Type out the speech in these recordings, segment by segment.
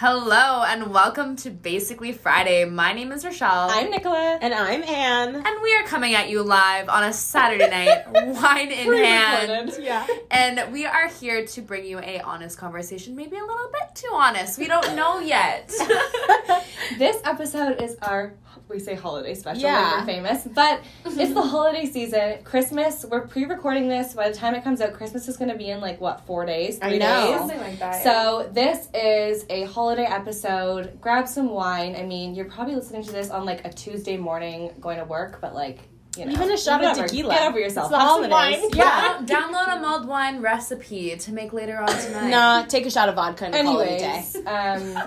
Hello and welcome to Basically Friday. My name is Rochelle. I'm Nicola. And I'm Anne. and we are coming at you live on a Saturday night, wine in hand. Pre-recorded. Yeah. And we are here to bring you a honest conversation, maybe a little bit too honest. We don't know yet. This episode is our we say holiday special. Yeah. Yeah. We're famous, but it's the holiday season. Christmas. We're pre-recording this. By the time it comes out, Christmas is going to be in like what four days? I know. days. Something like that. So this is a holiday episode. Grab some wine. I mean, you're probably listening to this on like a Tuesday morning going to work, but like you know, Even a shot of whatever. tequila. Get over yourself. It's the Have some holidays. wine. Yeah. Download a mulled wine recipe to make later on tonight. Nah, take a shot of vodka and call it a day. Anyways,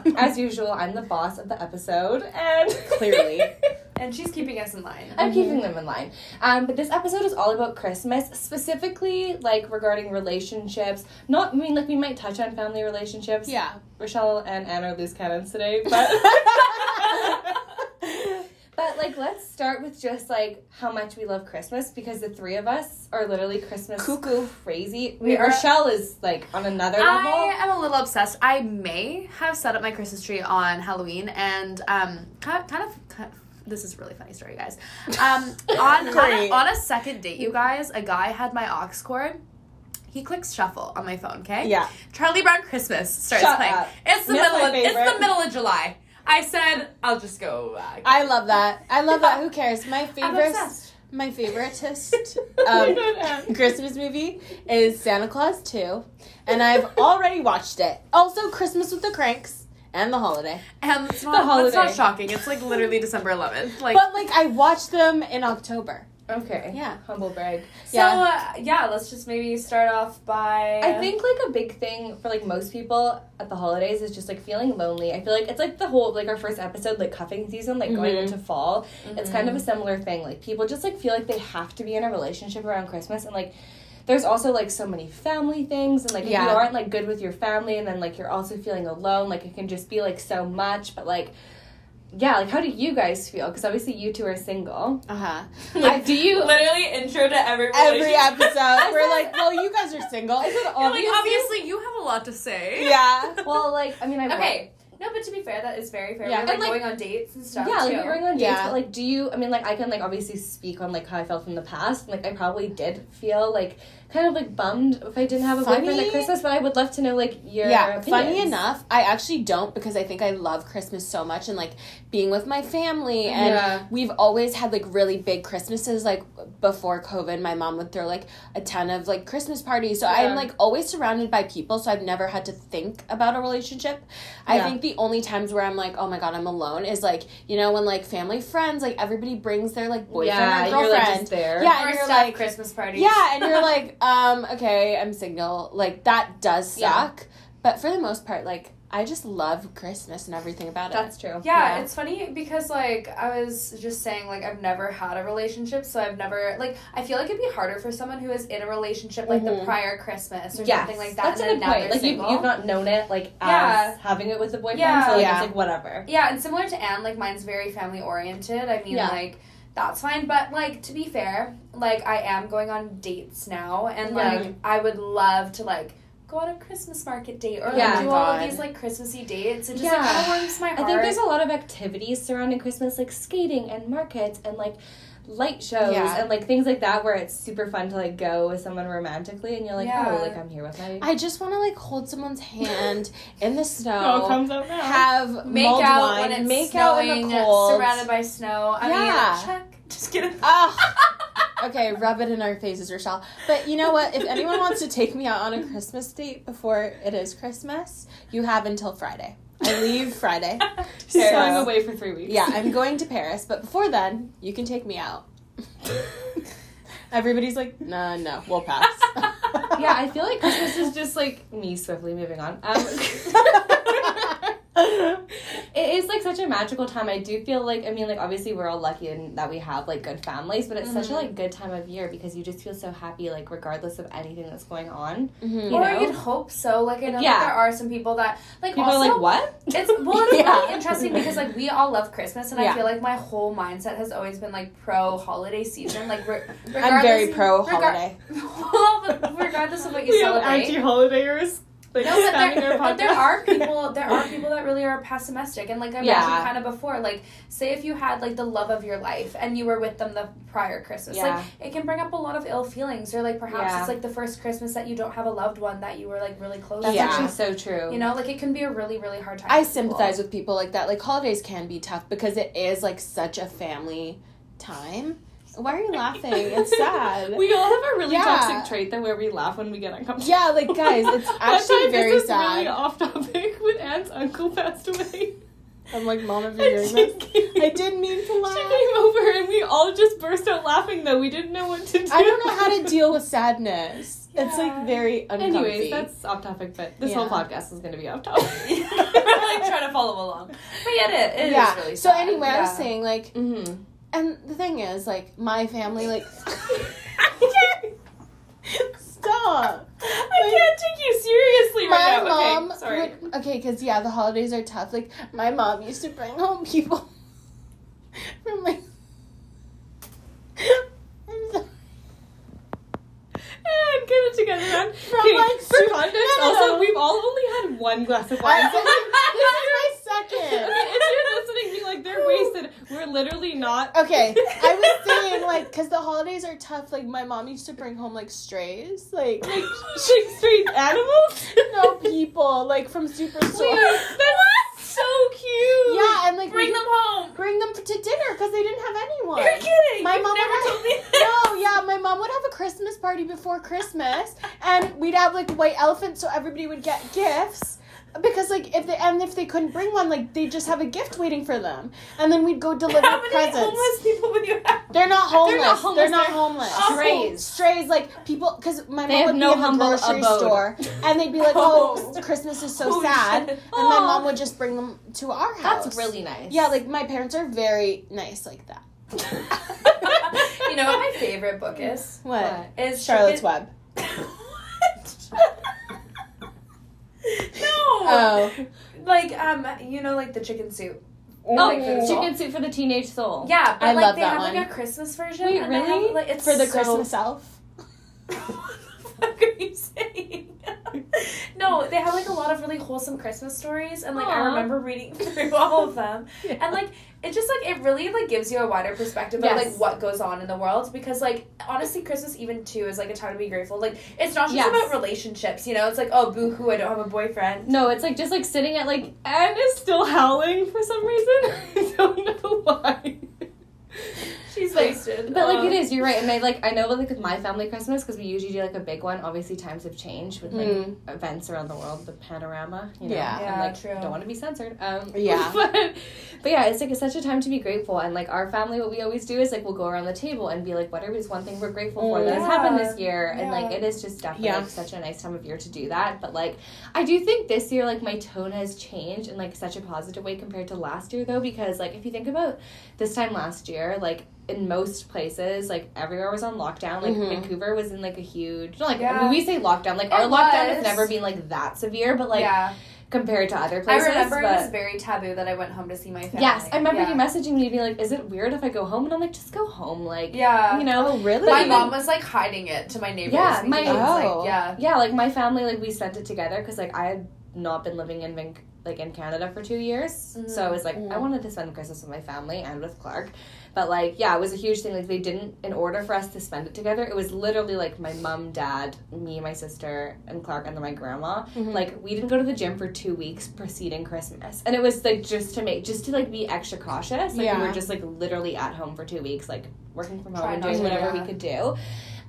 um, as usual, I'm the boss of the episode, and Clearly. And she's keeping us in line. I'm keeping them in line. Um, but this episode is all about Christmas, specifically like regarding relationships. Not, I mean, like we might touch on family relationships. Yeah. Rochelle and Anne are loose cannons today, but but like let's start with just like how much we love Christmas because the three of us are literally Christmas Cuckoo. crazy. We are- Rochelle is like on another level. I am a little obsessed. I may have set up my Christmas tree on Halloween and um kind kind of, kind of this is a really funny story, guys. Um, on, on, a, on a second date, you guys, a guy had my aux cord. He clicks shuffle on my phone. Okay. Yeah. Charlie Brown Christmas starts Shut playing. up. It's the That's middle. Of, it's the middle of July. I said I'll just go. Uh, I love that. I love that. Who cares? My favorite my favoriteest um, Christmas movie is Santa Clause 2. And I've already watched it. Also Christmas with the Kranks and the holiday. And it's not, it's not shocking. It's like literally December 11th. Like But like I watched them in October. Okay. Yeah. Humble brag. so. yeah. Uh, yeah, let's just maybe start off by. I think like a big thing for like most people at the holidays is just like feeling lonely. I feel like it's like the whole like our first episode like cuffing season like going Mhm. into fall. It's kind Mm-hmm. of a similar thing. Like people just like feel like they have to be in a relationship around Christmas and like there's also like so many family things and like if you aren't like good with your family and then like you're also feeling alone like it can just be like so much but like yeah like how do you guys feel because obviously you two are single Uh-huh. like do you literally intro to every Every episode we're like, "Well, you guys are single." is it You're like, obviously obviously, you have a lot to say. Yeah. well like I mean I Okay. No, but to be fair, that is very fair. Yeah. We're like, And, like- going on dates and stuff. Yeah, like too. you're going on dates, Yeah. but like, do you? I mean, like, I can like obviously speak on like how I felt from the past. Like, I probably did feel like kind of like bummed if I didn't have a boyfriend at Christmas. But I would love to know like your yeah, funny enough, I actually don't because I think I love Christmas so much and like being with my family and Yeah. we've always had like really big Christmases like before COVID my mom would throw like a ton of like Christmas parties. So Yeah. I'm like always surrounded by people so I've never had to think about a relationship. I Yeah. think the only times where I'm like, "Oh my god, I'm alone" is like, you know, when like family friends like everybody brings their like boyfriend yeah, or you're girlfriend. like just there. Yeah, Or and you're like Christmas parties. yeah, and you're like, um, okay, I'm single. Like that does Yeah. suck. But for the most part, like I just love Christmas and everything about that's it. That's true. Yeah, Yeah. it's funny because like I was just saying like I've never had a relationship, so I've never like I feel like it'd be harder for someone who is in a relationship like the Mhm. prior Christmas or Yes, something like that. That's a and then good now point. they're Like you, single. you've not known it like Yeah. as having it with a boyfriend, Yeah. so like Yeah. it's like whatever. Yeah, and similar to Anne, like mine's very family oriented. I mean, Yeah. like that's fine, but like to be fair, like I am going on dates now, and Yeah. like I would love to like go on a Christmas market date or like Yeah. do all of these like Christmassy dates. It just Yeah. like kind of warms my heart. I think there's a lot of activities surrounding Christmas, like skating and markets and like light shows Yeah. and like things like that, where it's super fun to like go with someone romantically, and you're like, Yeah. oh, like I'm here with my. I just want to like hold someone's hand in the Oh, snow. out now. have make mulled out wine, when it's make snowing, out in the cold. surrounded by snow. I Yeah. mean, check. Just kidding. Oh, okay, rub it in our faces, Rochelle. But you know what? If anyone wants to take me out on a Christmas date before it is Christmas, you have until Friday. I leave Friday. She's So- going away for three weeks. Yeah, I'm going to Paris, but before then, you can take me out. Everybody's like, no, no, we'll pass. yeah, I feel like Christmas is just like me swiftly moving on. Um, it is like such a magical time. I do feel like I mean like obviously we're all lucky in that we have like good families, but it's such a like good time of year because you just feel so happy like regardless of anything that's going on. Mhm. You or know? you'd hope so. Like I know Yeah. that there are some people that like People also, are like, "What?" It's well, it's Yeah. really interesting because like we all love Christmas, and Yeah. I feel like my whole mindset has always been like pro holiday season. Like re- I'm very pro regar- holiday. well, but regardless of what you celebrate, anti holiday like No, but there, but there are people. There are people that really are pessimistic, and like I Yeah. mentioned kind of before, like say if you had like the love of your life and you were with them the prior Christmas, Yeah. like it can bring up a lot of ill feelings, or like perhaps Yeah. it's like the first Christmas that you don't have a loved one that you were like really close That's to. Yeah. actually so true. You know, like it can be a really really hard time. I for people. sympathize with people like that. Like holidays can be tough because it is like such a family time. Why are you laughing? It's sad. we all have a really Yeah. toxic trait that where we laugh when we get uncomfortable. yeah, like guys, it's One actually time, very this is sad. really off topic when Anne's uncle passed away. I'm like, mom, if you're And hearing this, came- I didn't mean to laugh. She came over and we all just burst out laughing though. We didn't know what to do. I don't know how to deal with sadness. It's like very uncomfy. Anyways, that's off topic, but this whole podcast is going to be off topic. We're like trying to follow along, but yet it, it is yeah. really. so sad. anyway, I was saying like, mm-hmm. And the thing is like, my family like. Stop. I can't take you seriously my right now. mom okay, sorry. would- okay because yeah the holidays are tough like my mom used to bring home people from like I'm sorry. And get it together, man. From, Okay, like, for context, no, also, no. we've all only had one glass of wine. I- so this is my second mean, if you're listening, be like, they're wasted. We're literally not. okay i was saying like because the holidays are tough like my mom used to bring home like strays like Like, like straight animals? no people like from superstore Wait, that's so cute. yeah and like Bring we- them home. bring them to dinner because they didn't have anyone You're kidding. My You've mom never would have, told me this. No, yeah, my mom would have a Christmas party before Christmas, and we'd have like white elephants, so everybody would get gifts. Because like if they and if they couldn't bring one, like they just have a gift waiting for them, and then we'd go deliver presents. How many presents. homeless people would you have? They're not homeless. not homeless, They're not they're homeless. Oh. strays. Strays, like people, because my They mom would no be in the grocery abode. store, and they'd be like, Oh. "Oh, Christmas is so oh, Holy sad," shit. and my mom would just bring them to our house. That's really nice. yeah. Like my parents are very nice like that. you know what my favorite book is? What? What? Is Charlotte's Chicken- Web. no. Oh. Like um, you know, like the chicken soup. Oh, Like for the soul. chicken soup for the teenage soul. Yeah, but I like love they that have one. like a Christmas version. Wait, and they really? Have, like, it's For the so- Christmas elf. what the fuck are you saying? no, they have like a lot of really wholesome Christmas stories, and like I remember reading through all of them, and like it just like it really like gives you a wider perspective of like what goes on in the world because like honestly Christmas even too is like a time to be grateful. Like it's not just Yes. about relationships, you know. It's like oh boo hoo, I don't have a boyfriend. No, it's like just like sitting at like Anne is still howling for some reason. I don't know why. She's But- wasted. But like Aw. it is, you're right, and I like I know like with my family Christmas because we usually do like a big one. Obviously, times have changed with like Mm. events around the world, the panorama. You know, Yeah. and, Yeah, like, true. Don't want to be censored. Um, Yeah. but, but yeah, it's like it's such a time to be grateful, and like our family, what we always do is like we'll go around the table and be like, what is one thing we're grateful for that has happened this year, and like it is just definitely Yeah. like such a nice time of year to do that. But like I do think this year like my tone has changed in like such a positive way compared to last year though, because like if you think about this time last year, like in most places, like everywhere was on lockdown. Like Mhm. Vancouver was in like a huge, like Yeah. when we say lockdown, like our It lockdown has never been like that severe, but like yeah, compared to other places. I remember but it was very taboo that I went home to see my family. yes, I remember yeah. you messaging me to be like, "Is it weird if I go home?" And I'm like, "Just go home." Like, Yeah. you know, Oh, really? My even- mom was like hiding it to my neighbors. Yeah, my- it was, Oh. like, yeah. yeah, like my family, like we spent it together because like I had not been living in Van- like in Canada for two years, so I was like, I Mhm. wanted to spend Christmas with my family and with Clark, but like yeah, it was a huge thing. Like they didn't, in order for us to spend it together, it was literally like my mom, dad, me, my sister, and Clark, and then my grandma. Mhm. Like we didn't go to the gym for two weeks preceding Christmas, and it was like just to make, just to like be extra cautious. Like Yeah. we were just like literally at home for two weeks, like working from home Try and doing whatever yeah. we could do,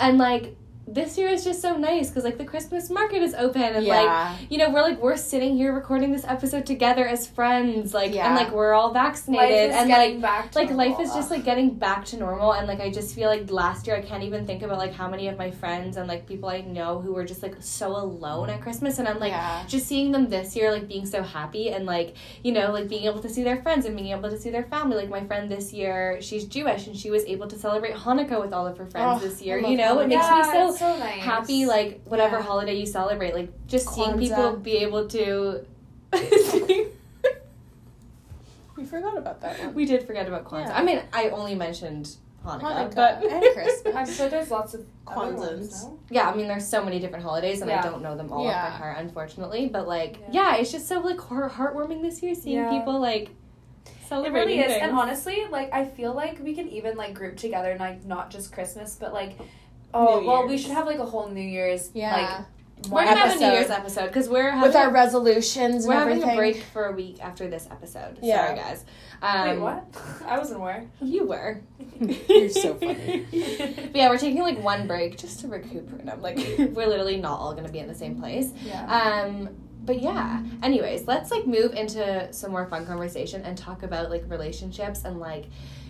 and like this year is just so nice because like the Christmas market is open and like you know we're like we're sitting here recording this episode together as friends like Yeah. and like we're all vaccinated and like like life is just like getting back to normal and like I just feel like last year I can't even think about like how many of my friends and like people I know who were just like so alone at Christmas and I'm like yeah. just seeing them this year like being so happy and like you know like being able to see their friends and being able to see their family. Like my friend this year she's Jewish and she was able to celebrate Hanukkah with all of her friends Oh, this year you know? It makes me Yeah, so so nice. happy like whatever Yeah. holiday you celebrate like just seeing people be able to We forgot about that one. we did forget about Kwanzaa Yeah. I mean I only mentioned Hanukkah, Hanukkah but and Christmas. I'm sure there's lots of other Kwanzas. no? yeah, I mean, there's so many different holidays, and I don't know them all off Yeah. by heart, unfortunately. But like, Yeah. yeah, it's just so like heart- heartwarming this year seeing Yeah. people like It celebrating really is, things. and honestly, like I feel like we can even like group together, and like not just Christmas, but like, oh New well, we should have like a whole New Year's Yeah. like we're gonna have a New. Year's episode because we're having With our resolutions we're having everything. a break for a week after this episode. Yeah. Sorry, guys. Um, Wait, what? I wasn't aware. You were. You're so funny. But yeah, we're taking like one break just to recuperate. I'm like, we're literally not all gonna be in the same place. Yeah. Um, but yeah. Anyways, let's like move into some more fun conversation and talk about like relationships and like,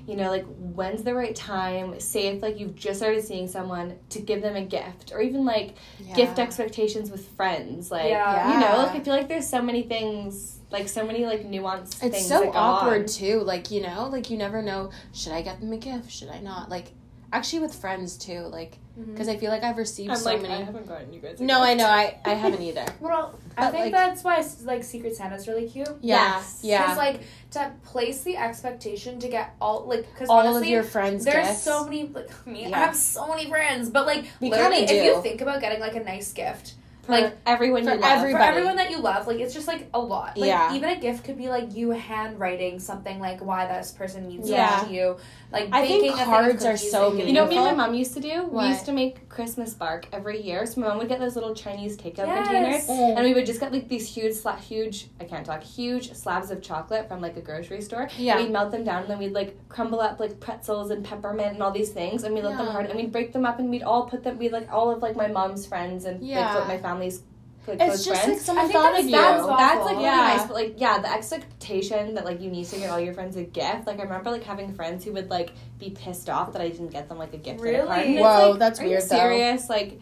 you know, like when's the right time? Say if like you've just started seeing someone to give them a gift, or even like gift expectations with friends. Like, Yeah. you know, like I feel like there's so many things, like so many like nuanced things. It's so that go awkward on. too. Like you know, like you never know. Should I get them a gift? Should I not? Like actually with friends too. Like mm-hmm. because I feel like I've received I'm so like, many. I haven't gotten you guys. a no, I know. I I haven't either. Well, I think like- that's why like Secret Santa's really cute. Yeah, Yes. yeah. Because like to place the expectation to get all like because All honestly, of your friends' there's gifts. so many like me. I have so many friends, but like We literally, kinda if you think about getting like a nice gift, For like, everyone for you love. everybody. for everyone that you love, like it's just like a lot. Like Yeah. even a gift could be like you handwriting something like why this person means so Yeah. much to you. Like I think baking a cards are so and You know what me and my mom used to do? What? We used to make Christmas bark every year. So my mom would get those little Chinese takeout Yes. containers, Mm. and we would just get like these huge, sla- huge, I can't talk, huge slabs of chocolate from like a grocery store. Yeah. We'd melt them down, and then we'd like crumble up like pretzels and peppermint and all these things, and we let them hard, and we'd break them up, and we'd all put them. We would like all of like my mom's friends and Yeah. like my family's like It's close just friends. like someone I think thought that's- of you. That's that's like really Yeah. nice, but like yeah, the expectation that like you need to get all your friends a gift. Like I remember like having friends who would like be pissed off that I didn't get them like a gift. at a Really? party. And it's Whoa, like, that's are you weird, though. Serious? Like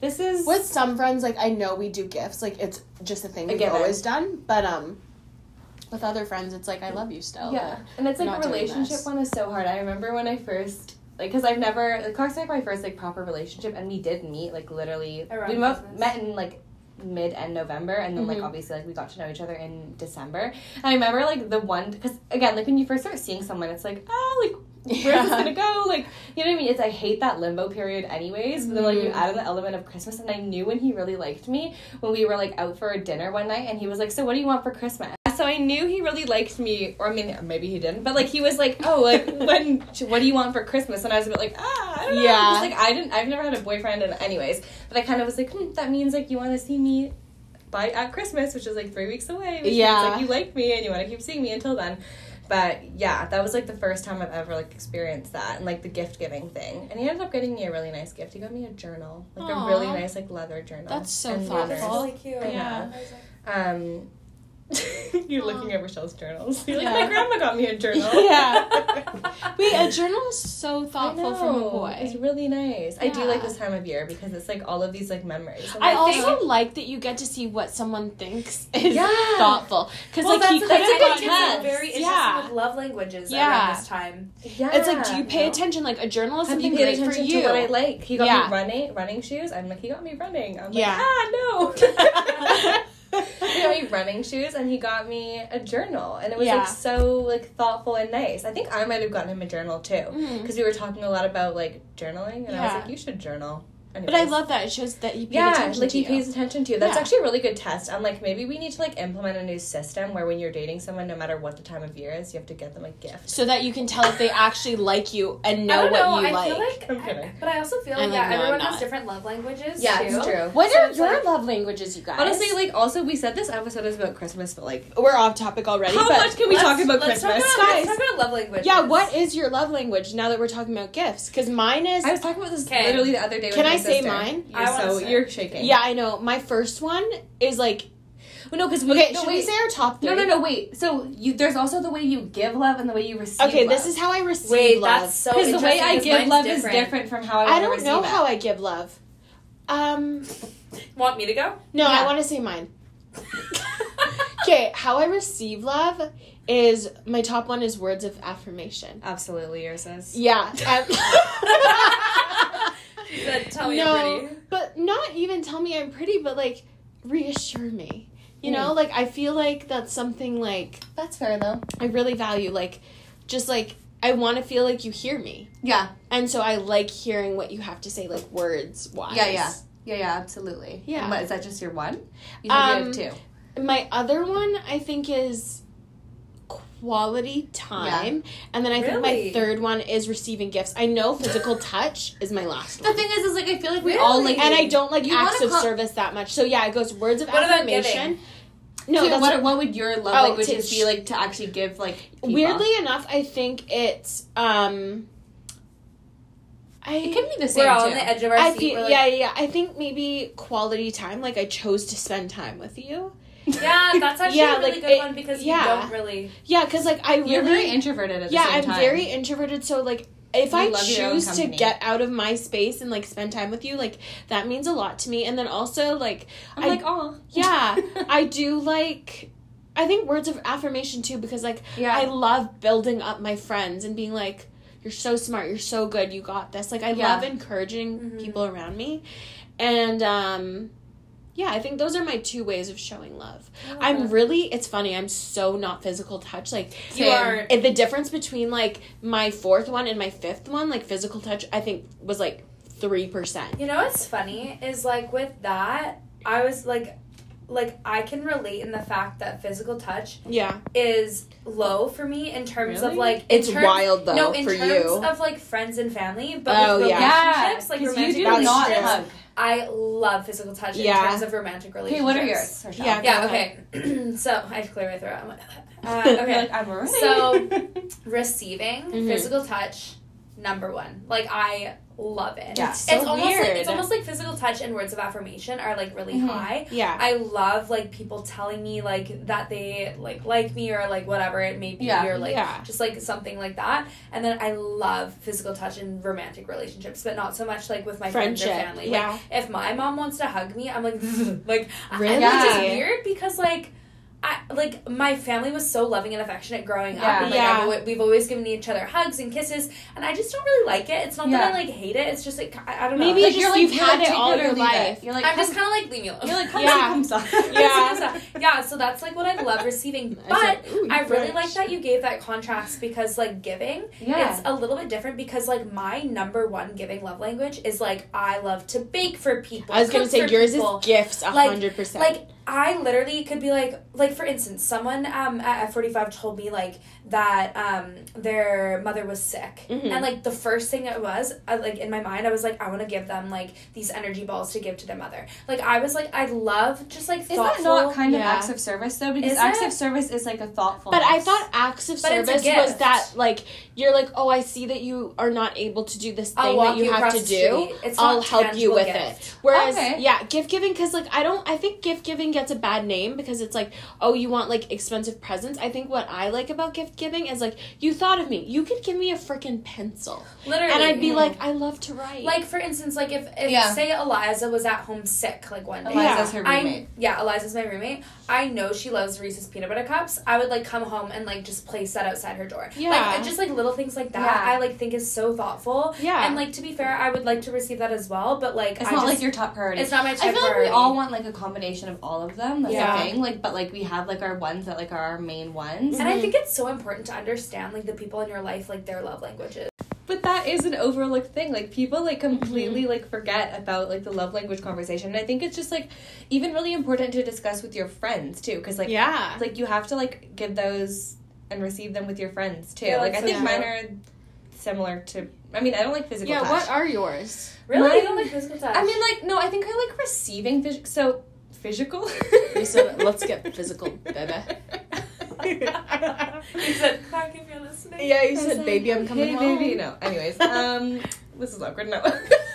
this is With some friends, like I know we do gifts. Like it's just a thing we've given. always done. But um, with other friends, it's like I love you still. yeah, and it's like not a doing relationship one is so hard. I remember when I first. Like, cause I've never, like, Clark's like my first like proper relationship, and we did meet like literally. Around we mo- met in like mid end November, and then like Mhm. obviously like we got to know each other in December. And I remember like the one, because again, like when you first start seeing someone, it's like oh like where's this gonna go? Like, you know what I mean? It's I hate that limbo period, anyways. But then like you Mhm. added the element of Christmas, and I knew when he really liked me when we were like out for a dinner one night, and he was like, "So what do you want for Christmas?" So I knew he really liked me, or I mean, maybe he didn't, but like he was like, "Oh, like when? What do you want for Christmas?" And I was a bit like, "Ah, I don't know." Yeah. Just, like I didn't, I've never had a boyfriend, and anyways, but I kind of was like, hmm, "That means like you want to see me." By at Christmas, which is like three weeks away, which Yeah. means like you like me and you want to keep seeing me until then. But yeah, that was like the first time I've ever like experienced that and like the gift giving thing. And he ended up getting me a really nice gift. He got me a journal, like a really nice like leather journal. That's so and Oh, that's thoughtful. really cute. I Yeah. Um, you're looking at Rochelle's journals. You're like, my grandma got me a journal. Yeah. Wait, a journal is so thoughtful from a boy. It's really nice. I do like this time of year because it's like all of these like memories. I also like that you get to see what someone thinks is Yeah. thoughtful because Well, like he could have gotten very interesting Yeah. with love languages Yeah. around this time. yeah. It's like, do you pay no. attention? Like a journal is something great for you. to what I like? He got Yeah. me running running shoes. I'm like, he got me running. I'm Yeah. like, ah, no. He got me running shoes, and he got me a journal, and it was Yeah. like so like thoughtful and nice. I think I might have gotten him a journal too, mm-hmm. because we were talking a lot about like journaling, and I was like, you should journal. But I love that. It shows that he paid Yeah, attention like to he you. pays attention to you. That's Yeah. actually a really good test. I'm like, maybe we need to like implement a new system where when you're dating someone, no matter what the time of year is, you have to get them a gift. so that you can tell if they actually like you and I know don't what know. you I like. feel like, I'm kidding. but I also feel I'm like, like, yeah, no, everyone has different love languages. Yeah, too. it's true. what So are your like- love languages, you guys? Honestly, like also we said this episode is about Christmas, but like we're off topic already. how but much can we talk about let's Christmas? Talk about, Guys. let's talk about love languages. Yeah, what is your love language now that we're talking about gifts? Because mine is. I was talking about this Okay. literally the other day. With Can I say sister. mine? You're I wanna so say. you're shaking. yeah, I know. My first one is like. Well, no, because we Okay, no, should we say our top three? No, no, no. Wait. So you there's also the way you give love and the way you receive. Okay, love. this is how I receive Wait, love. that's so because the way interesting I 'cause give mine's love is different from how I, I wanna don't receive know it. how I give love. Um, Want me to go? no, Yeah. I want to say mine. Okay, how I receive love is my top one is words of affirmation. Absolutely, yours is. Yeah. She said, "Tell me you're no, pretty." but not even tell me I'm pretty, but like reassure me. You Mm. know, like I feel like that's something like That's fair though. I really value. Like, just like I want to feel like you hear me. Yeah. And so I like hearing what you have to say, like words wise. Yeah, yeah. Yeah, yeah, absolutely. Yeah. And what, is that just your one? You said Um, you have two. My other one, I think, is quality time. And then I think my third one is receiving gifts. I know physical touch is my last The thing is, is like I feel like we all like And I don't like You acts of call- service that much. So yeah, it goes words of What affirmation. No, that's what, what would your love Oh, languages to- be like to actually give like people? weirdly enough, I think it's um I it can be the same We're all too. on the edge of our I seat. feel like, yeah, yeah, yeah. I think maybe quality time. Like I chose to spend time with you. Yeah, that's actually Yeah, a really like, good it- one because yeah. you don't really. Yeah, because like I really You're very introverted at the yeah, same I'm time. very introverted. So like if You I love your own choose to get out of my space and like spend time with you, like that means a lot to me. And then also like I'm I- like, oh, yeah, I do like I think words of affirmation too because like yeah. I love building up my friends and being like, You're so smart, you're so good, you got this. Like I Yeah. love encouraging Mhm. people around me. And um yeah, I think those are my two ways of showing love. I'm really it's funny, I'm so not physical touch. Like You are. the difference between like my fourth one and my fifth one, like physical touch, I think was like three percent. You know what's funny is like with that, I was like, like I can relate in the fact that physical touch Yeah, is low for me in terms of like it's terms- wild though no, in for terms you. of like friends and family, but Oh, with yeah. relationships, like romantic you do not relationships, hug. I love physical touch in Yeah. terms of romantic relationships. Okay, what are yours? Rochelle? Yeah. Yeah. Okay. so I clear my throat. I'm like, uh, okay. like, I'm. So- Receiving Mhm. physical touch, number one. Like I love it. Yeah. It's so it's almost weird. like it's almost like physical touch and words of affirmation are like really Mhm. high. yeah. I love like people telling me like that they like like me or like whatever it may be Yeah. or like Yeah. just like something like that. And then I love physical touch in romantic relationships, but not so much like with my friends Friendship. or family. Like Yeah. if my mom wants to hug me, I'm like like Really? is Yeah. weird because like I like my family was so loving and affectionate growing up. Yeah. And, like Yeah. I've always, we've always given each other hugs and kisses, and I just don't really like it. It's not Yeah. that I like hate it. It's just like I, I don't know. Maybe like, just you've you're had it all your life. It. You're like, I'm just kind of like leave me alone. You're like, Yeah. come some. Yeah. yeah. So that's like what I love receiving, but "Ooh, I really French." like that you gave that contrast because like giving, Yeah. it's a little bit different because like my number one giving love language is like I love to bake for people. I was gonna say yours people. is gifts, a Like- hundred percent. Like I literally could be like like for instance, someone um at F forty five told me like that um their mother was sick Mhm. and like the first thing it was I, like in my mind I was like I want to give them like these energy balls to give to their mother. Like I was like I love just like Is that not kind of acts of service though? Because Is acts it? of service is like a thoughtful. But I thought acts of But service was that like you're like, oh, I see that you are not able to do this I'll thing that you, you have to do. It's I'll help you with gift. it. Whereas, Okay. yeah, gift giving because like I don't. I think gift giving gets a bad name because it's like, oh, you want like expensive presents. I think what I like about gift giving is like you thought of me. You could give me a freaking pencil, Literally. and I'd be like, I love to write. like for instance, like if, if Yeah. say Eliza was at home sick like one day. Eliza's her I roommate. yeah, Eliza's my roommate. I know she loves Reese's peanut butter cups. I would like come home and like just place that outside her door. Yeah. Like just like little things like that. Yeah. I like think is so thoughtful. yeah, And like to be fair, I would like to receive that as well. But like it's I not just, like your top priority. it's not my I type feel like we all want like a combination of all of them. That's Yeah. the thing. Like, but like we have like our ones that like are our main ones. and I Mhm. think it's so important to understand like the people in your life, like their love languages. But that is an overlooked thing. Like people like completely like forget about like the love language conversation. And I think it's just like even really important to discuss with your friends too, because like yeah. like you have to like give those and receive them with your friends too. Yeah, like I that's think so mine are similar to. I mean, I don't like physical yeah. touch. What are yours? Really, Mine- you don't like physical touch? I mean, like no, I think I like receiving phys- so physical. You said, let's get physical, baby. you said, "Fuck if you're listening." Yeah, you I said, said, baby, I'm coming hey, home. baby. No. Anyways, um, this is awkward. No.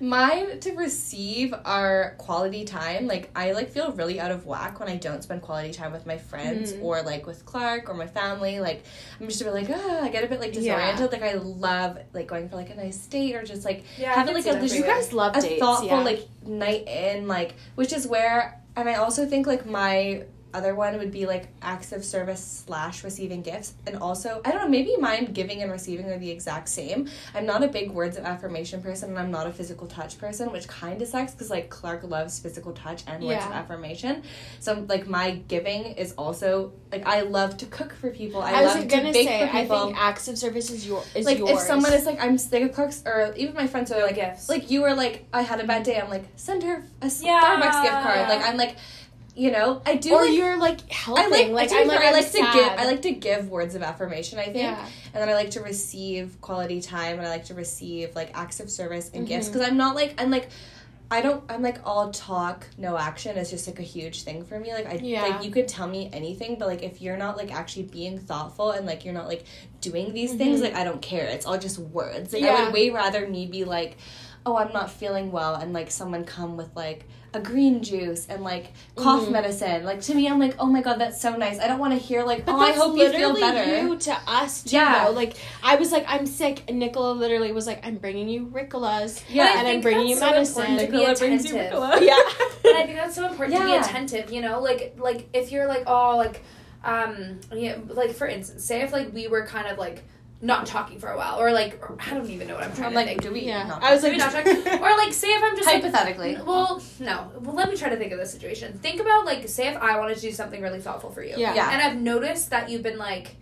Mine to receive are quality time. Like I like feel really out of whack when I don't spend quality time with my friends Mhm. or like with Clark or my family. Like I'm just a bit like ah, I get a bit like Yeah. disoriented. Like I love like going for like a nice date or just like Yeah, having like a that legit- for You guys love a dates, thoughtful yeah. like night in like which is where and I also think like my other one would be like acts of service slash receiving gifts. And also, I don't know, maybe mine giving and receiving are the exact same. I'm not a big words of affirmation person and I'm not a physical touch person, which kind of sucks because like Clark loves physical touch and words of affirmation. So like my giving is also like I love to cook for people. I, I, was love gonna to bake say, for I think acts of service is your is like yours. if someone is like I'm like Clark's or even my friends are like gifts. like you were like I had a bad day I'm like send her a Yeah. Starbucks gift card like I'm like you know I do or like, you're like helping, I like, like to I'm like, I like to give I like to give words of affirmation I think yeah. and then I like to receive quality time and I like to receive like acts of service and gifts Mhm. because I'm not like I'm like I don't I'm like all talk no action is just like a huge thing for me like I Yeah. like you could tell me anything but like if you're not like actually being thoughtful and like you're not like doing these things Mhm. like I don't care it's all just words like I would way rather me be like oh I'm not feeling well and like someone come with like a green juice and like cough Mhm. medicine like to me I'm like oh my god that's so nice I don't want to hear like But oh I that's hope you feel better you to us too. Yeah. Though. Like I was like, I'm sick, and Nicola literally was like, I'm bringing you Ricolas. Yeah. And I'm bringing you so medicine. important to be Nicola brings you. Ricola. yeah. and I think that's so important to be attentive. You know, like like if you're like oh like um yeah like for instance, say if like we were kind of like not talking for a while or like or, I don't even know what I'm trying I'm to like think. do we Yeah. not I was Do we like, not talk? or like say if I'm just like hypothetically well no well let me try to think of the situation. Think about like say if I wanted to do something really thoughtful for you. Yeah. Yeah. And I've noticed that you've been like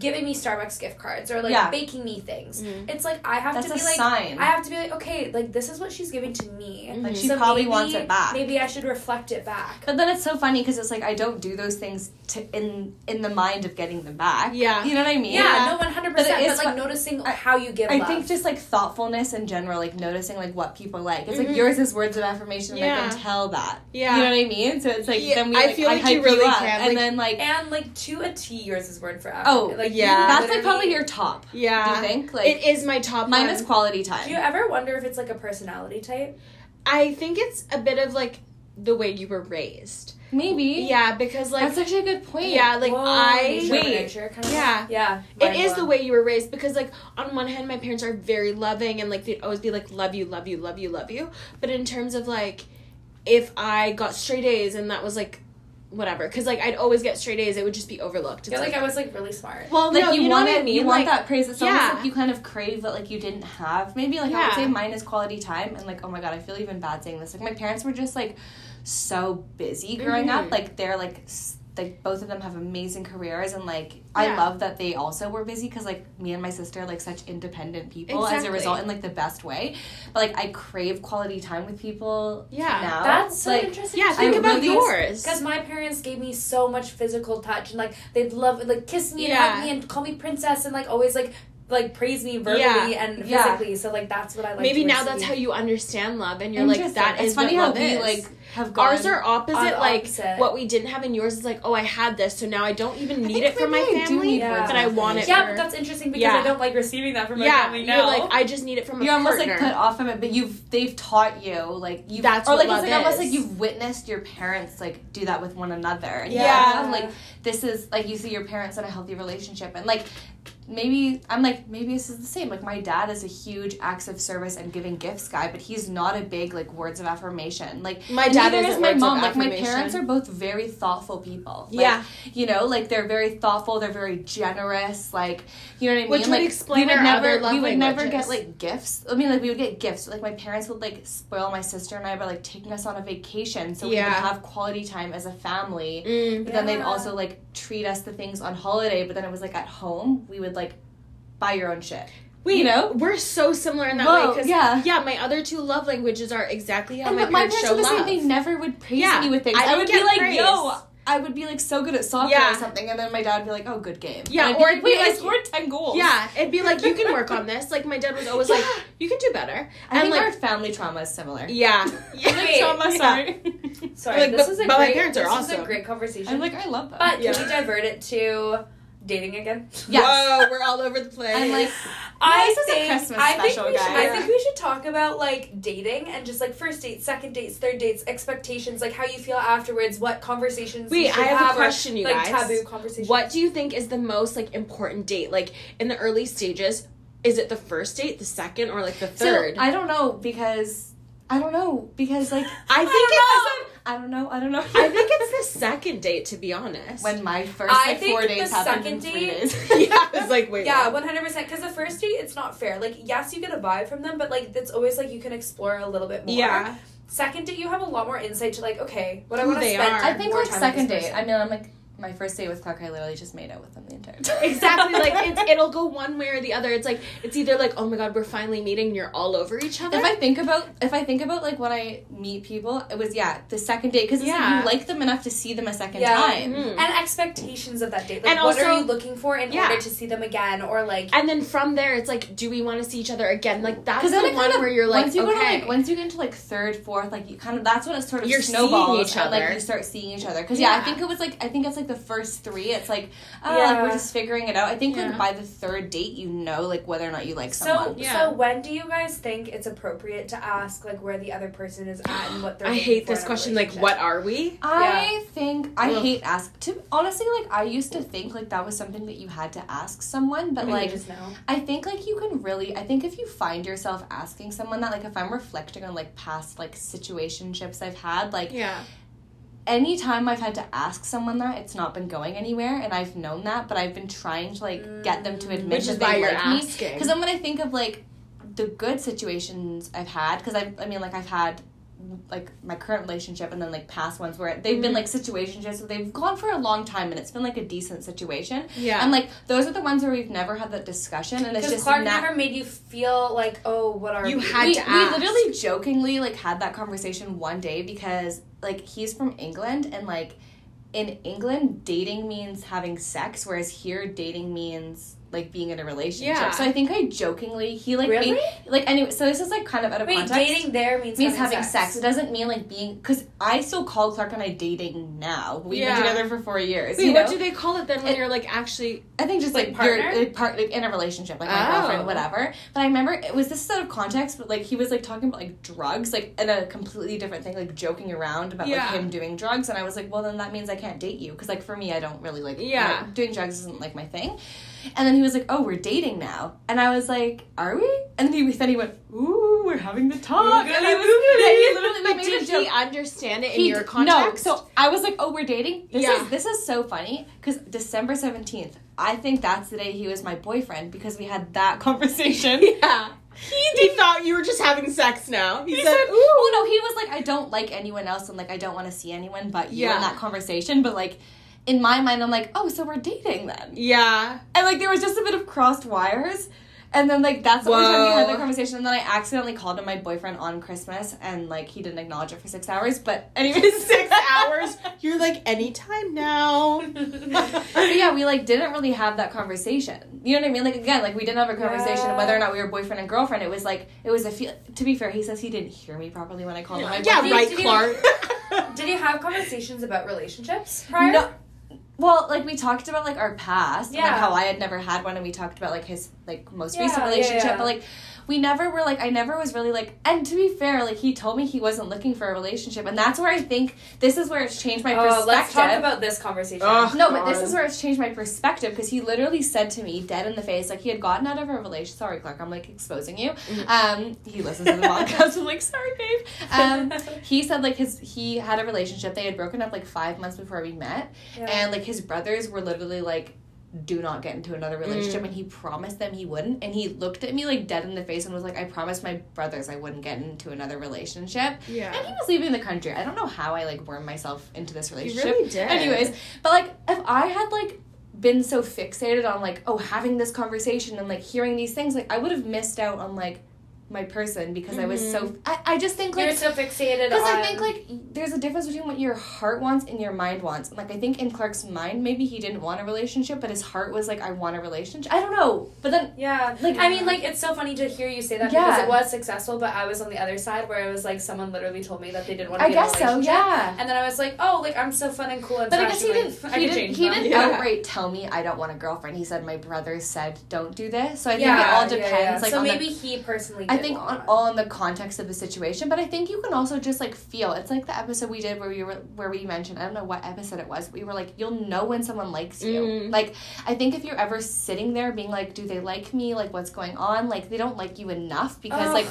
giving me Starbucks gift cards or like Yeah. baking me things. Mhm. It's like I have That's to be like sign. I have to be like okay like this is what she's giving to me. Mhm. like she So probably maybe- wants it back Maybe I should reflect it back. but then it's so funny because it's like I don't do those things to in in the mind of getting them back Yeah. you know what I mean Yeah, no, one hundred But percent. But like noticing I- how you give I love. think just like thoughtfulness in general, like noticing like what people like. It's Mhm. like yours is words of affirmation. and I Yeah. can tell that. Yeah. You know what I mean? So it's like Yeah, then we I feel like hype you really up, can, and like- then like and like to a T, yours is word for Oh, affirmation. Like, you yeah. Mm, that's like probably your top. yeah. Do you think? Like it is my top mine one. is quality time. Do you ever wonder if it's like a personality type? I think it's a bit of like the way you were raised. Maybe. Yeah, because like that's actually a good point. yeah, like Whoa, I nature Wait. nature kind of Yeah. yeah. It is mind the way you were raised because, like, on one hand, my parents are very loving and, like, they'd always be like, love you, love you, love you, love you. But in terms of, like, if I got straight A's and that was, like, whatever, because, like, I'd always get straight A's, it would just be overlooked. I It's feel like I was like really smart. well, Like no, you, you, know want what I mean? you want like, that praise. It's almost yeah. like you kind of crave that like you didn't have. Maybe like I would say mine is quality time, and like oh my god, I feel even bad saying this. Like my parents were just like so busy growing Mhm. up. Like they're like s- like both of them have amazing careers, and like I love that they also were busy because like me and my sister are like such independent people as a result in like the best way. But like I crave quality time with people. Yeah. now. That's so like interesting. Yeah, think I about really- yours. Because my parents gave me so much physical touch and like they'd love like kiss me and Yeah. hug me and call me princess and like always like like praise me verbally Yeah. and Yeah. physically. So like that's what I like. Maybe to now that's how you understand love, and you're like, Interesting. that it's is funny what how love we is. like have gone. Ours are opposite. Like opposite. what we didn't have in yours is like, oh, I had this, so now I don't even need it for my maybe I do family, need Yeah. but I want it. affirmation. Yeah, for, but that's interesting because Yeah. I don't like receiving that from my yeah, family now. you're like, I just need it from a you're almost partner. like put off of it, but you've they've taught you like you That's or what like it's love like almost is. like you've witnessed your parents like do that with one another. And you're Yeah. like, oh, like this is like you see your parents in a healthy relationship and like maybe I'm like maybe this is the same. Like my dad is a huge acts of service and giving gifts guy, but he's not a big like words of affirmation. Like My dad isn't my mom. Like my parents are both very thoughtful people. Like, Yeah. you know, like they're very thoughtful. They're very generous. Like you know what I mean. Which would explain we would never we would never get like gifts. I mean, like we would get gifts. Like my parents would like spoil my sister and I by like taking us on a vacation, so we Yeah. would have quality time as a family. Mm. But then they'd also like treat us to things on holiday. But then it was like at home we would like buy your own shit. We You know? we're so similar in that Whoa, way. Cause, yeah. yeah, my other two love languages are exactly how And my but my parents parents show the love. They never would praise Yeah, me with things. I I, would be like, praise. yo. I would be like so good at soccer Yeah. or something, and then my dad would be like, "Oh, good game." Yeah, And I'd or be it'd be "Wait, I scored ten goals." Yeah, it'd be like you can work on this. Like my dad was always like, you can do better. I and think like, our family trauma is similar. yeah, yeah, Wait, trauma, yeah. sorry. Sorry, Like, this but- is a but my parents are this is awesome. a great conversation. I'm like, I love that. but Yeah. can we divert it to dating again? Yes. Whoa, we're all over the place. I'm like, I this is a think Christmas I think special, we should. I think we should talk about like dating and just like first dates, second dates, third dates, expectations, like how you feel afterwards, what conversations. Wait, you I have a or, question, you like guys. taboo conversations. what do you think is the most like important date? Like in the early stages, is it the first date, the second, or like the third? So, I don't know because I don't know because like I I think think it's. I I don't know. I don't know. I think it's the second date, to be honest. when my first I like think four the days happened in three date- days. yeah, I was like, wait, Yeah, one hundred percent. Because the first date, it's not fair. Like, yes, you get a vibe from them, but like, it's always like you can explore a little bit more. yeah, Second date, you have a lot more insight to like, okay, what I want to they spend. are. I think more like time second date. I mean, I'm like my first date with Clark. I literally just made out with him the entire time. exactly. Like it's, it'll go one way or the other. It's like it's either like, oh my god, we're finally meeting, and you're all over each other. If I think about if I think about like when I meet people, it was yeah the second date because Yeah. like, you like them enough to see them a second Yeah. time. Mhm. and expectations of that date. Like, And what are also- you looking for in Yeah. order to see them again, or like, and then from there, it's like, do we want to see each other again? Like that's the then one kind of where you're like, once you okay, go to like once you get into like third, fourth, like you kind of that's when it sort of You're snowballs seeing each and like you start seeing each other. Because yeah. I think it was like I think it's like the first three. It's like oh Yeah. like we're just figuring it out. I think Yeah. like by the third date you know like whether or not you like so someone. Yeah. so when do you guys think it's appropriate to ask like where the other person is at and what they're? I hate this question. Like, what are we? I think I Ugh. hate ask to honestly like I used to think like that was something that you had to ask someone, but You like just know. I think like you can really I think if you find yourself asking someone that like if I'm reflecting on like past like situationships I've had like Yeah, anytime I've had to ask someone that it's not been going anywhere and I've known that but I've been trying to like get them to admit which that they like me asking. because then when I think of like the good situations I've had because I I mean like I've had like my current relationship and then like past ones where they've been mm-hmm. like situationships where they've gone for a long time and it's been like a decent situation. Yeah, and like those are the ones where we've never had that discussion and it's just Clark never made you feel like, oh, what are You we? had we, to we literally jokingly like had that conversation one day because like he's from England and like in England dating means having sex whereas here dating means like being in a relationship. Yeah. So I think I jokingly he like Really? made, like anyway so this is like kind of out of Wait, context. dating there means, means having sex. It doesn't mean like being because I still call Clark and I dating now. We've Yeah. been together for four years. Wait, what know? do they call it then when It- you're like actually? I think just Like like, partner? you're like, part like in a relationship, like my Oh. girlfriend, whatever. But I remember it was this out of context, but like he was like talking about like drugs, like in a completely different thing, like joking around about Yeah. like him doing drugs, and I was like, well, then that means I can't date you because like for me, I don't really like Yeah. like, doing drugs isn't like my thing. And then he was like, "Oh, we're dating now," and I was like, "Are we?" And then he then he went, "Ooh, we're having the talk." And he was yeah, he literally made did a joke. he understand it in He your d- context? No, so I was like, "Oh, we're dating." This Yeah. is this is so funny because December seventeenth. I think that's the day he was my boyfriend because we had that conversation. yeah, he, thought you were just having sex. Now he, He said, said, "Ooh." "Oh no," he was like, "I don't like anyone else, and like I don't want to see anyone but you." Yeah. In that conversation, but like in my mind, I'm like, "Oh, so we're dating then?" Yeah, And like there was just a bit of crossed wires. And then like that's the only time we had the conversation. And then I accidentally called him my boyfriend on Christmas, and like he didn't acknowledge it for six hours. But anyways, six hours. You're like anytime now. But yeah, we like didn't really have that conversation. You know what I mean? Like again, like we didn't have a conversation Yeah. of whether or not we were boyfriend and girlfriend. It was like it was a feel. To be fair, he says he didn't hear me properly when I called him my yeah, right, Did you- Clark. Did you have conversations about relationships prior? No. Well, like we talked about like our past, and, Yeah. like how I had never had one, and we talked about like his like most Yeah, recent relationship. yeah. But like we never were like I never was really like. And to be fair, like he told me he wasn't looking for a relationship, and that's where I think this is where it's changed my Oh, perspective. let's talk about this conversation. Ugh. No, but this is where it's changed my perspective because he literally said to me, dead in the face, like he had gotten out of a relation. Sorry, Clark, I'm like exposing you. Um, he listens to the podcast. I'm like, sorry, babe. Um, he said like his he had a relationship. They had broken up like five months before we met, Yeah. and like his brothers were literally like. Do not get into another relationship, mm. and he promised them he wouldn't. And he looked at me like dead in the face and was like, "I promised my brothers I wouldn't get into another relationship." Yeah. And he was leaving the country. I don't know how I like wormed myself into this relationship. really did. Anyways, but like if I had like been so fixated on like oh having this conversation and like hearing these things, like I would have missed out on like my person because I was so mm-hmm. I, I just think like. You're so fixated on because on. I think like there's a difference between what your heart wants and your mind wants. Like I think in Clark's mind maybe he didn't want a relationship, but his heart was like I want a relationship. I don't know, but then Yeah, Like- I mean, like it's so funny to hear you say that Yeah. because it was successful, but I was on the other side where it was like someone literally told me that they didn't want to I be in a guess so. Yeah. And then I was like, oh, like I'm so fun and cool and But I guess he and, didn't. like, He didn't. He didn't Yeah. outright tell me I don't want a girlfriend. He said my brother said don't do this. So I think yeah, it all depends. yeah. Like so on the maybe he personally. I did think on all in the context of the situation, but I think you can also just like feel. It's like the episode we did where we were where we mentioned I don't know what episode it was. We were like, you'll know when someone likes you. Mm. Like I think if you're ever sitting there being like, do they like me? Like what's going on? Like they don't like you enough because Ugh. like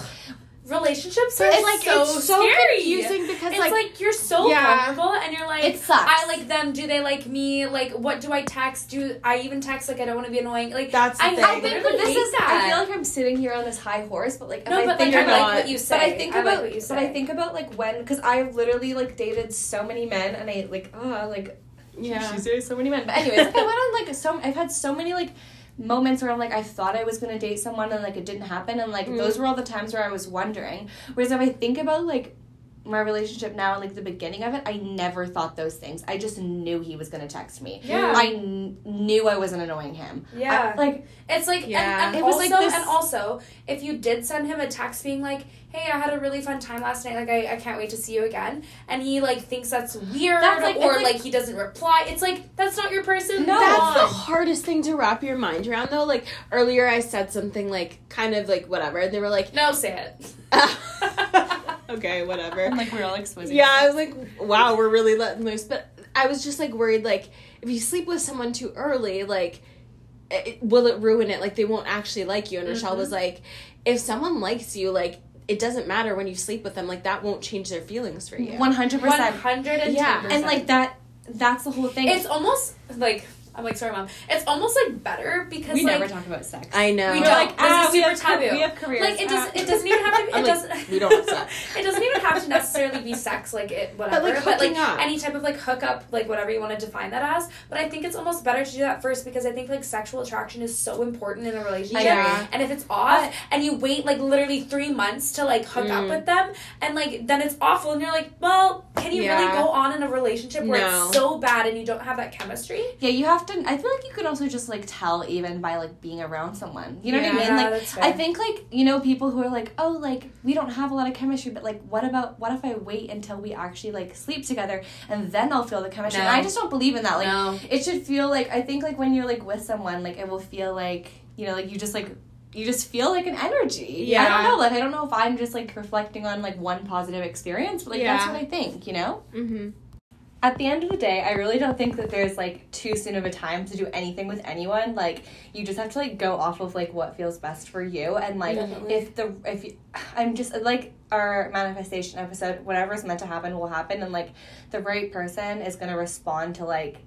relationships are It's like so, it's so scary. confusing because It's like, like, you're so Yeah. vulnerable and you're like It sucks. I like them. Do they like me? Like what do I text? Do I even text? Like I don't want to be annoying. Like That's the I, thing. I I think that this is. that. I feel like I'm sitting here on this high horse, but like if no, I but think like I about, like what you say. But I think I about like what you say. but I think about like when because I've literally like dated so many men and I like uh like yeah. she's dated so many men. But anyways, like, I went on like so I've had so many like moments where I'm like I thought I was gonna date someone and like it didn't happen and like Mm. those were all the times where I was wondering. Whereas if I think about like my relationship now and like the beginning of it, I never thought those things. I just knew he was gonna text me. Yeah. I kn- knew I wasn't annoying him. Yeah. I- like It's like Yeah. and, and It was also like this- and also if you did send him a text being like, "Hey, I had a really fun time last night. Like I, I can't wait to see you again," and he like thinks that's weird That's like- or like, like- he doesn't reply, it's like that's not your person. No. That's the hardest thing to wrap your mind around, though. Like earlier, I said something like kind of like whatever, and they were like, no, say it. "Okay, whatever." I'm like we're all exposing. Yeah, I was like, "Wow, we're really letting loose." But I was just like worried, like if you sleep with someone too early, like it, will it ruin it? Like they won't actually like you. And Rochelle mm-hmm. was like, "If someone likes you, like." It doesn't matter when you sleep with them, like that won't change their feelings for you. One hundred percent. hundred and Yeah, And like that, that's the whole thing. it's almost like I'm like sorry, mom. It's almost like better because we like never talk about sex. I know. we We're don't. like, this ah, is we super have taboo. we have careers. Like it ah. doesn't. It doesn't even have to. Be, it like, doesn't. we don't have sex. it doesn't even have to necessarily be sex. Like it, whatever. like, but like up. any type of like hookup, like whatever you want to define that as. But I think it's almost better to do that first because I think like sexual attraction is so important in a relationship. Yeah. And if it's off, and you wait like literally three months to like hook up Mm. with them, and like then it's awful, and you're like, well, can you really go on in a relationship where No. it's so bad and you don't have that chemistry? Yeah, you have I feel like you can also just like tell even by like being around someone. You know what I mean? Like that's fair. I think like you know people who are like, oh, like we don't have a lot of chemistry, but like what about what if I wait until we actually like sleep together and then I'll feel the chemistry? And I just don't believe in that. Like no. it should feel like I think like when you're like with someone, like it will feel like you know like you just like you just feel like an energy. Yeah. I don't know. Like I don't know if I'm just like reflecting on like one positive experience, but like that's what I think. You know Mm-hmm. At the end of the day, I really don't think that there's like too soon of a time to do anything with anyone. Like you just have to like go off of like what feels best for you and like Definitely. if the if you, I'm just like our manifestation episode, whatever's meant to happen will happen and like the right person is going to respond to like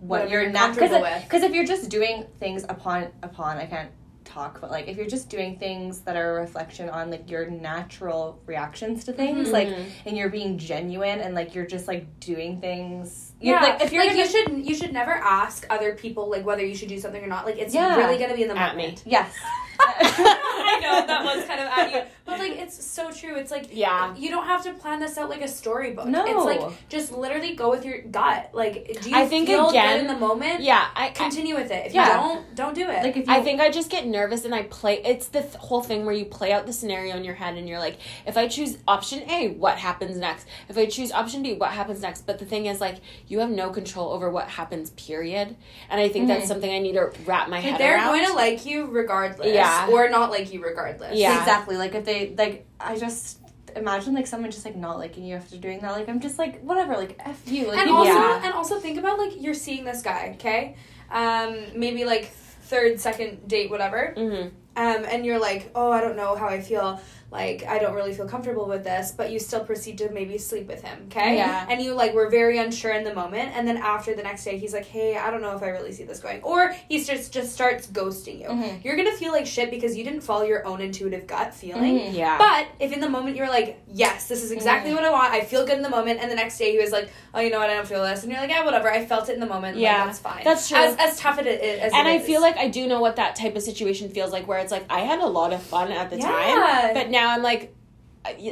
what Whatever you're you're not because if you're just doing things upon upon I can't talk but like if you're just doing things that are a reflection on like your natural reactions to things Mm-hmm. like and you're being genuine and like you're just like doing things you're, Yeah, like if you're like gonna, you should you should never ask other people like whether you should do something or not. Like it's Yeah. really gonna be in the At moment. yes I know that was kind of at you, but like it's so true. It's like Yeah. you don't have to plan this out like a storybook. No. it's like just literally go with your gut. Like do you I think feel again- good in the moment? Yeah, I, I Continue with it. If Yeah. you don't, don't do it. like if you I think I just get nervous and I play. It's the th- whole thing where you play out the scenario in your head and you're like, if I choose option A, what happens next? If I choose option B, what happens next? But the thing is, like, you have no control over what happens. Period. And I think that's mm. something I need to wrap my Like, head they're around. going to like you regardless, Yeah. or not like you regardless. Yeah. exactly like if they like I just imagine like someone just like not liking you after doing that like I'm just like whatever like f you like and you- also Yeah. and also think about like you're seeing this guy, okay? Um, maybe like third, second date, whatever. hmm Um, and you're like, oh, I don't know how I feel. Like, I don't really feel comfortable with this, but you still proceed to maybe sleep with him, okay? Yeah. And you like were very unsure in the moment, and then after the next day, he's like, hey, I don't know if I really see this going, or he just just starts ghosting you. Mhm. You're gonna feel like shit because you didn't follow your own intuitive gut feeling. Mhm. Yeah. But if in the moment you're like, yes, this is exactly what I want, I feel good in the moment, and the next day he was like, oh, you know what, I don't feel this, and you're like, yeah, whatever, I felt it in the moment, like, Yeah, that's fine. that's true. As, as tough it is, as and it I is. feel like I do know what that type of situation feels like, where it's like I had a lot of fun at the Yeah. time, but now I'm like,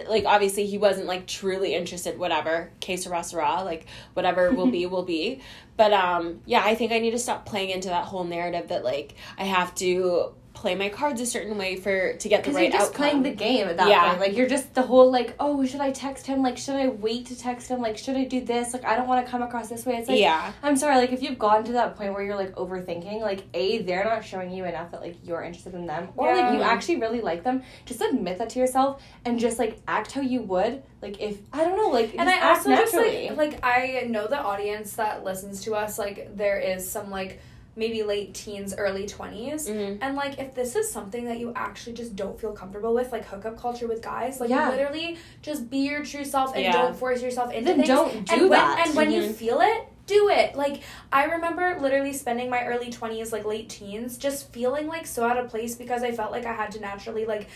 like obviously he wasn't like truly interested. Whatever, que sera sera, like whatever will be will be. But um, yeah, I think I need to stop playing into that whole narrative that like I have to play my cards a certain way for to get the Because right you're just outcome. playing the game at that Yeah. point. Like you're just the whole like, oh, should I text him? Like, should I wait to text him? Like, should I do this? Like, I don't want to come across this way. It's like, yeah, I'm sorry. Like, if you've gotten to that point where you're like overthinking, like, a, they're not showing you enough that like you're interested in them, or like you actually really like them. Just admit that to yourself and just like act how you would. Like, if I don't know, like, and I act also just like like I know the audience that listens to us like there is some like maybe late teens, early 20s. Mhm. And like if this is something that you actually just don't feel comfortable with, like hookup culture with guys, like Yeah. literally just be your true self and Yeah. don't force yourself into Then things. don't do and when, that. And when you Mhm. feel it, do it. Like I remember literally spending my early 20s, like late teens, just feeling like so out of place because I felt like I had to naturally like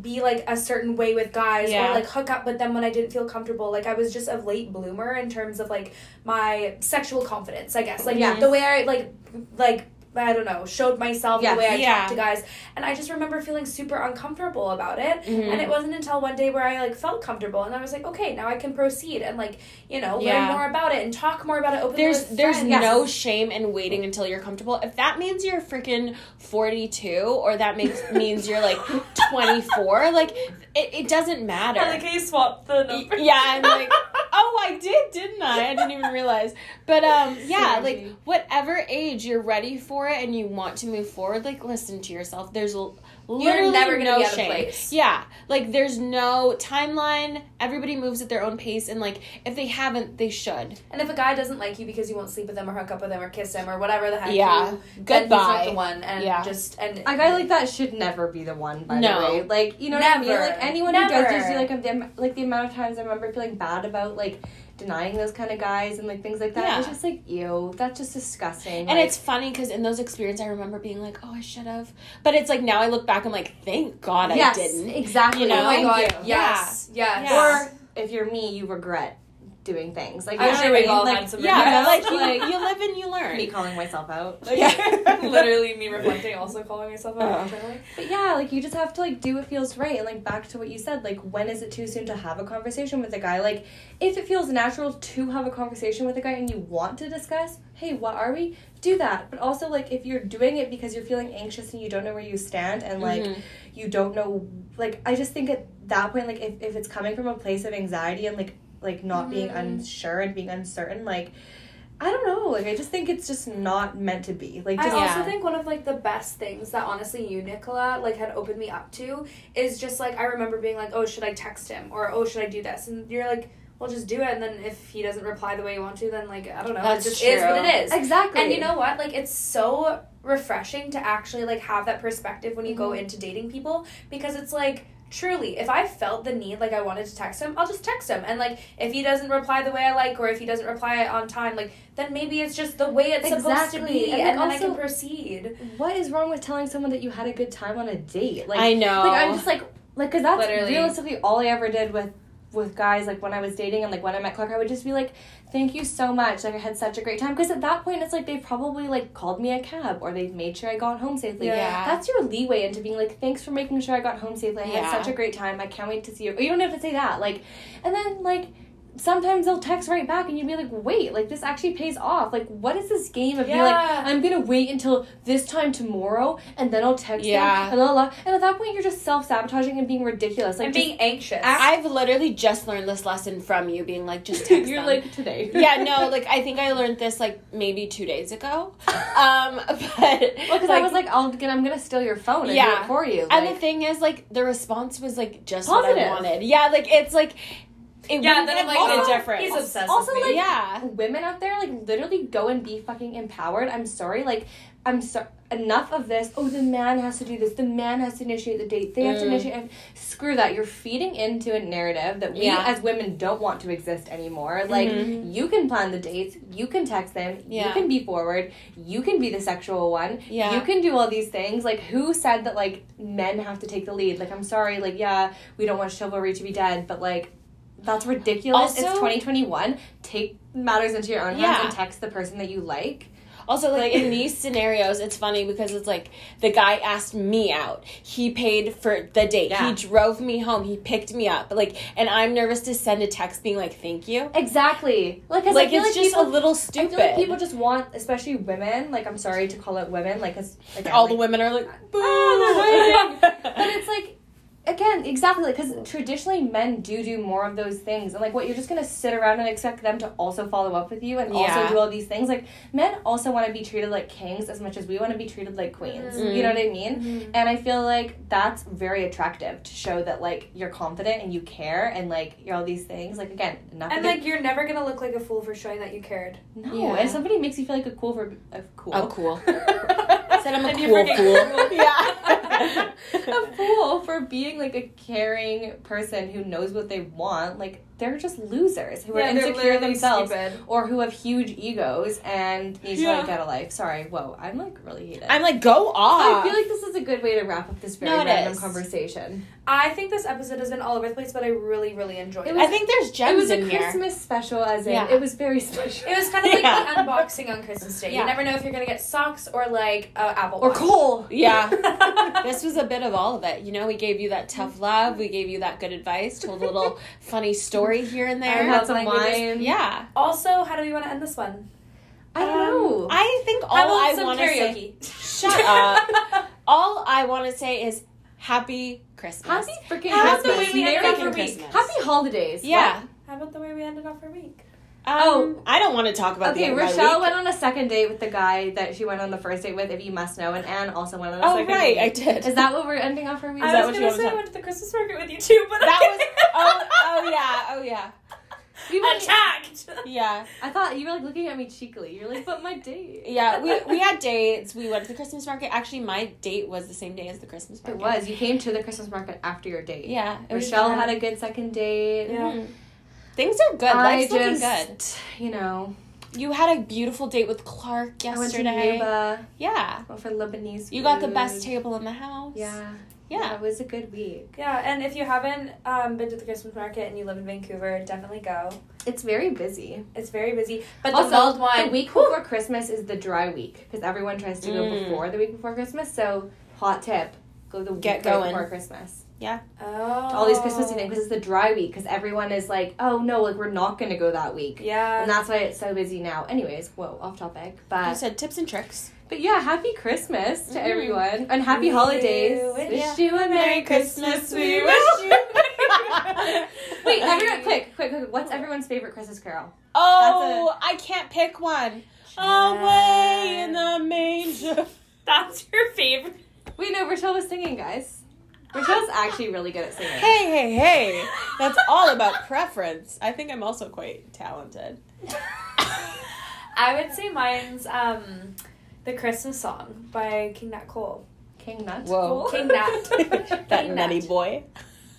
be like a certain way with guys Yeah. or like hook up with them when I didn't feel comfortable. Like I was just a late bloomer in terms of like my sexual confidence, I guess. Like yeah. the way I like like I don't know, showed myself Yes. the way I Yeah. talked to guys. And I just remember feeling super uncomfortable about it. Mhm. And it wasn't until one day where I like felt comfortable and I was like, okay, now I can proceed and like, you know, Yeah. learn more about it and talk more about it openly There's there's friends. no shame in waiting until you're comfortable. If that means you're freaking 42 or that makes means you're like 24, like it, it doesn't matter. I like you swapped the number. yeah, I'm like, oh, I did, didn't I? I didn't even realize. But um, yeah, like whatever age you're ready for it and you want to move forward, like listen to yourself. There's l- literally never gonna no be out of place. Yeah, like there's no timeline. Everybody moves at their own pace, and like if they haven't, they should. And if a guy doesn't like you because you won't sleep with him or hook up with him or kiss him or whatever the heck, Yeah. you, then he's not Goodbye. the one. And Yeah. just and A guy like that should never be the one. By No. the way, like you know what I mean. Like anyone who does Never. this, like the like the amount of times I remember feeling bad about like denying those kind of guys and like things like that. Yeah. It's just like ew, that's just disgusting. And Like, it's funny because in those experiences, I remember being like, "Oh, I should have," but it's like now I look back, I'm like, "Thank God yes, I didn't." exactly. You know? oh my god, Thank you. yes, yes. Yeah. Or if you're me, you regret doing things. Like I'm sure we've all like, had some Yeah, like you, Like- you live and you learn. me calling myself out. Yeah. Literally me reflecting, also calling myself out Uh. internally. But yeah, like you just have to like do what feels right and like back to what you said, like when is it too soon to have a conversation with a guy? Like if it feels natural to have a conversation with a guy and you want to discuss, hey, what are we? Do that. But also like if you're doing it because you're feeling anxious and you don't know where you stand and like Mhm. you don't know like I just think at that point like if, if it's coming from a place of anxiety and like like not being Mhm. unsure and being uncertain, like I don't know, like I just think it's just not meant to be. Like I also Yeah. think one of like the best things that honestly you, Nicola, like had opened me up to is just like I remember being like, oh, should I text him or oh, should I do this? And you're like, well, just do it. And then if he doesn't reply the way you want to, then like I don't know, That's it just is what true. it is. Exactly. And you know what? Like it's so refreshing to actually like have that perspective when you go Mhm. into dating people because it's like truly if I felt the need like I wanted to text him, I'll just text him. And like if he doesn't reply the way I like or if he doesn't reply on time, like then maybe it's just the way it's supposed to Exactly. be And and, then then I can proceed. what is wrong with telling someone that you had a good time on a date? Like I know. Like I'm just like like because that's Literally. realistically all I ever did with with guys like when I was dating and like when I met Clark I would just be like thank you so much. Like I had such a great time. Because at that point it's like they've probably like called me a cab or they've made sure I got home safely. Yeah. that's your leeway into being like thanks for making sure I got home safely. I Yeah. had such a great time. I can't wait to see you. Or you don't have to say that. Like and then like sometimes they'll text right back and you'd be like wait like this actually pays off like what is this game of being like I'm gonna wait until this time tomorrow and then I'll text Yeah. them and, blah, blah, blah. and at that point you're just self sabotaging and being ridiculous. Like and being anxious. I've literally just learned this lesson from you, being like, just text you're them. like today. yeah, no, like I think I learned this like maybe two days ago. Um, but Well, because I was like, I'll get, I'm gonna steal your phone and do Yeah. it for you. and the thing is, like the response was like just what Positive. I wanted. Yeah, like it's like it yeah, then I'm like, made also- a difference. he's obsessed Also, with me. like- yeah, women out there, like literally go and be fucking empowered. I'm sorry, like I'm so enough of this. Oh, the man has to do this. The man has to initiate the date. They have to Mm. initiate. And screw that. You're feeding into a narrative that we Yeah. as women don't want to exist anymore. Like Mhm. you can plan the dates. You can text them. Yeah. You can be forward. You can be the sexual one. Yeah. You can do all these things. Like who said that? Like men have to take the lead. Like I'm sorry. Like yeah, we don't want chivalry to be dead, but like. That's ridiculous. it's 2021. Take matters into your own hands Yeah. and text the person that you like. Also, like, in these scenarios, it's funny because it's like the guy asked me out. He paid for the date. Yeah. He drove me home. He picked me up. Like, and I'm nervous to send a text being like, "Thank you." Exactly. Like, Like, it's like just people, a little stupid. like people just want, especially women. Like, I'm sorry to call it women. Like, 'cause, again, All like, the women are like, "Boo!" Ah, but it's like again, exactly, because traditionally men do do more of those things, and like, what you're just gonna sit around and expect them to also follow up with you and Yeah. also do all these things. Like, men also want to be treated like kings as much as we want to be treated like queens. Mhm. You know what I mean? Mhm. And I feel like that's very attractive to show that like you're confident and you care and like you're all these things. Like again, nothing. And like you're never gonna look like a fool for showing that you cared. no, Yeah. and somebody makes you feel like a cool for a cool. Oh, cool. Said I'm a And cool fool. yeah. a fool for being like a caring person who knows what they want. Like they're just losers who Yeah, are insecure themselves stupid. or who have huge egos and need to Yeah. like get a life. Sorry, whoa, I'm like really heated. I'm like, go off. I feel like this is a good way to wrap up this very No, random is. conversation. I think this episode has been all over the place, but I really, really enjoyed it. It I think there's gems. it gems was a in here. Christmas special, as in Yeah. it was very special. It was kind of like the unboxing on Christmas Day. Yeah. You never know if you're gonna get socks or like a Apple or Watch. coal. Yeah. this was a bit of all of it. You know, we gave you that tough love, we gave you that good advice, told a little funny story here and I there. had some languages. wine. Yeah. also, how do we want to end this one? I don't Um, know. I think all I want to say. Shut up. All I want to say is happy Christmas. Happy freaking How about the Christmas. way we ended Merry off our week? Christmas. Happy holidays. Yeah. How about the way we ended off our week? Um, Oh. I don't want to talk about the Okay, end of my Rochelle week. went on a second date with the guy that she went on the first date with, if you must know, and Anne also went on a Oh second right, date. I did. Is that what we're ending off our week? Is I that was gonna say I went to the Christmas market with you too, but that I was oh oh yeah oh yeah we went, attacked. yeah I thought you were like looking at me cheekily. You're like, but my date. yeah we we had dates. We went to the Christmas market. Actually, my date was the same day as the Christmas market. It was. You came to the Christmas market after your date. Yeah, it Rochelle had a good second date. Yeah. Mhm. Things are good. I Life's looking good. you know, You had a beautiful date with Clark I went to yesterday. Nuba Yeah. went for Lebanese. You got the best table in the house. Yeah. Yeah. It was a good week. Yeah, and if you haven't um, been to the Christmas market and you live in Vancouver, definitely go. It's very busy. It's very busy. But also, the mulled wine, the week before Christmas is the dry week because everyone tries to go Mm. before the week before Christmas. So, hot tip: go the week Get right going. before Christmas. Oh. All these Christmassy things because it's the dry week because everyone is like, oh no, like we're not gonna go that week. Yeah. And that's why it's so busy now. Anyways, whoa, off topic. You But said tips and tricks. but yeah, happy Christmas to Mhm. everyone and happy We holidays. wish Wish you you a Merry Christmas. We wish you. Wait, everyone, quick, quick, quick. What's everyone's favorite Christmas carol? Oh, I can't pick one. Away in the manger. That's your favorite. Wait, no, Rochelle was singing, guys. Rochelle's actually really good at singing. Hey, hey, hey. That's all about preference. I think I'm also quite talented. I would say mine's um, the Christmas song by King Nat Cole. King Nut. Whoa. King Nat. that King nutty Nat. boy.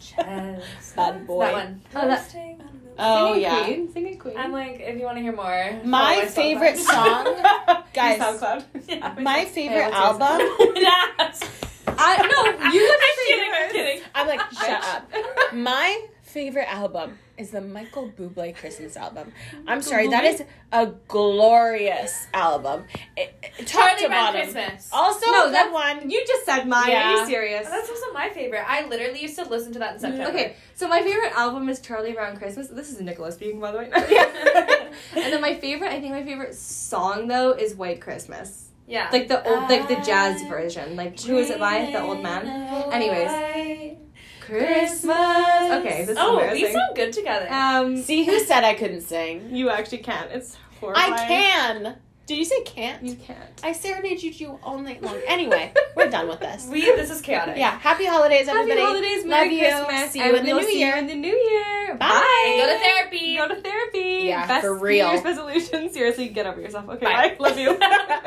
Chest. Bad boy. That one. Oh, that- Posting on the- Oh, Singing yeah. Queen. Singing Queen. I'm like, if you want to hear more, My favorite song, guys. SoundCloud. Yeah, My favorite what's yours? album. I no, you have to I'm kidding. I'm kidding. I'm like, shut up. My favorite album is the Michael Bublé Christmas album. I'm sorry, that is a glorious album. It, it, top Charlie to Brown bottom. Christmas. Also, No, that one. You just said mine. Are you serious? That's also my favorite. I literally used to listen to that in September. Okay, so my favorite album is Charlie Brown Christmas. This is Nicola speaking, by the way. and then my favorite, I think my favorite song though is White Christmas, Yeah. like the old, like the jazz version. Like who is it by? The old man. Anyways, Christmas. Okay, this is Oh, we embarrassing. sound good together. Um, See who said I couldn't sing? you actually can't. It's horrifying. I can. Did you say can't? You can't. I serenade you all night long. Anyway, we're done with this. we this is chaotic. Yeah, happy holidays, everybody. Happy holidays, Love Merry you. Christmas, See and you in the new year. You in the new year. Bye. And go to therapy. Go to therapy. Yeah, Best for real. New Year's resolution. Seriously, get over yourself. Okay, Bye. bye. Love you.